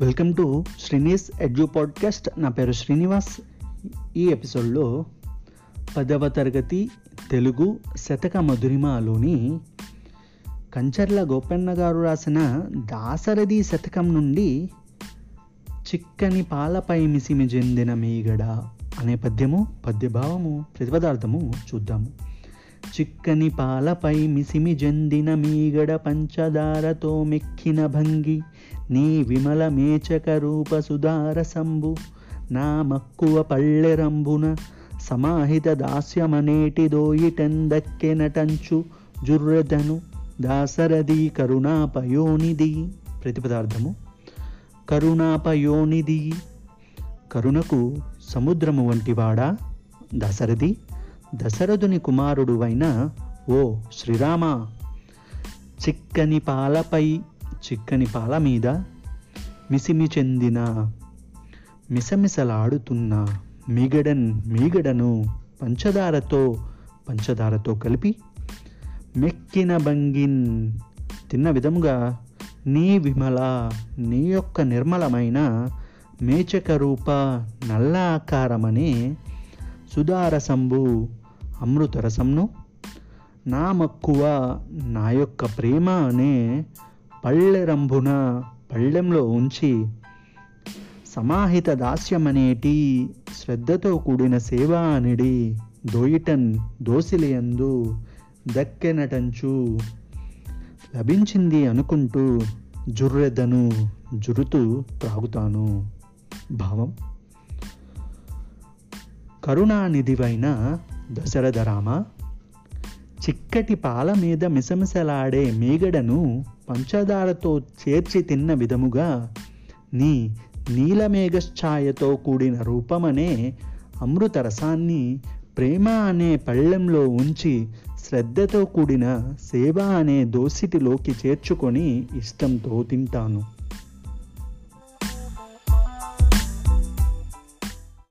Welcome to Srini's edu podcast. నా పేరు శ్రీనివాస్. ఈ ఎపిసోడ్లో పదవ తరగతి తెలుగు శతక మధురిమలోని కంచర్ల గోపన్న గారు రాసిన దాసరథి శతకం నుండి చిక్కని పాలపై మిసిమి చెందిన మీగడ అనే పద్యము పద్యభావము ప్రతిపదార్థము చూద్దాము. చిక్కని పాలపై మిసిమి జందిన మీగడ పంచదారతో మెక్కిన భంగి నీ విమల మేచక రూప సుధార సంభు నా మక్కువ పళ్ళెరంబున సమాహిత దాస్యమనేటి దోయిటెందక్కెనటంచు జుర్రదను దాసరది కరుణాపయోనిది ప్రతిపదార్థము కరుణాపయోనిది కరుణకు సముద్రము వంటివాడా దశరథి దశరథుని కుమారుడు అయిన ఓ శ్రీరామ చిక్కని పాలపై చిక్కని పాల మీద మిసిమి చెందిన మిసమిసలాడుతున్న మిగడన్ మీగడను పంచదారతో పంచదారతో కలిపి మెక్కిన బంగిన్ తిన్న విధముగా నీ విమల నీ యొక్క నిర్మలమైన మేచక రూప నల్ల ఆకారమనే సుధారసంభు అమృతరసంను నా మక్కువ నా యొక్క ప్రేమ అనే పళ్ళెరంభున పళ్ళెంలో ఉంచి సమాహిత దాస్యమనేటి శ్రద్ధతో కూడిన సేవ అనిడి దోయిటన్ దోసిలియందు దక్కెనటంచు. లభించింది అనుకుంటూ జుర్రెదను జురుతూ త్రాగుతాను. భావం. కరుణానిధివైన దశరథ రామ చిక్కటి పాల మీద మిసమిసలాడే మీగడను పంచదారతో చేర్చి తిన్న విధముగా నీ నీలమేఘఛాయతో కూడిన రూపమనే అమృత రసాన్ని ప్రేమ అనే పళ్ళెంలో ఉంచి శ్రద్ధతో కూడిన సేవ అనే దోసిటిలోకి చేర్చుకొని ఇష్టంతో తింటాను.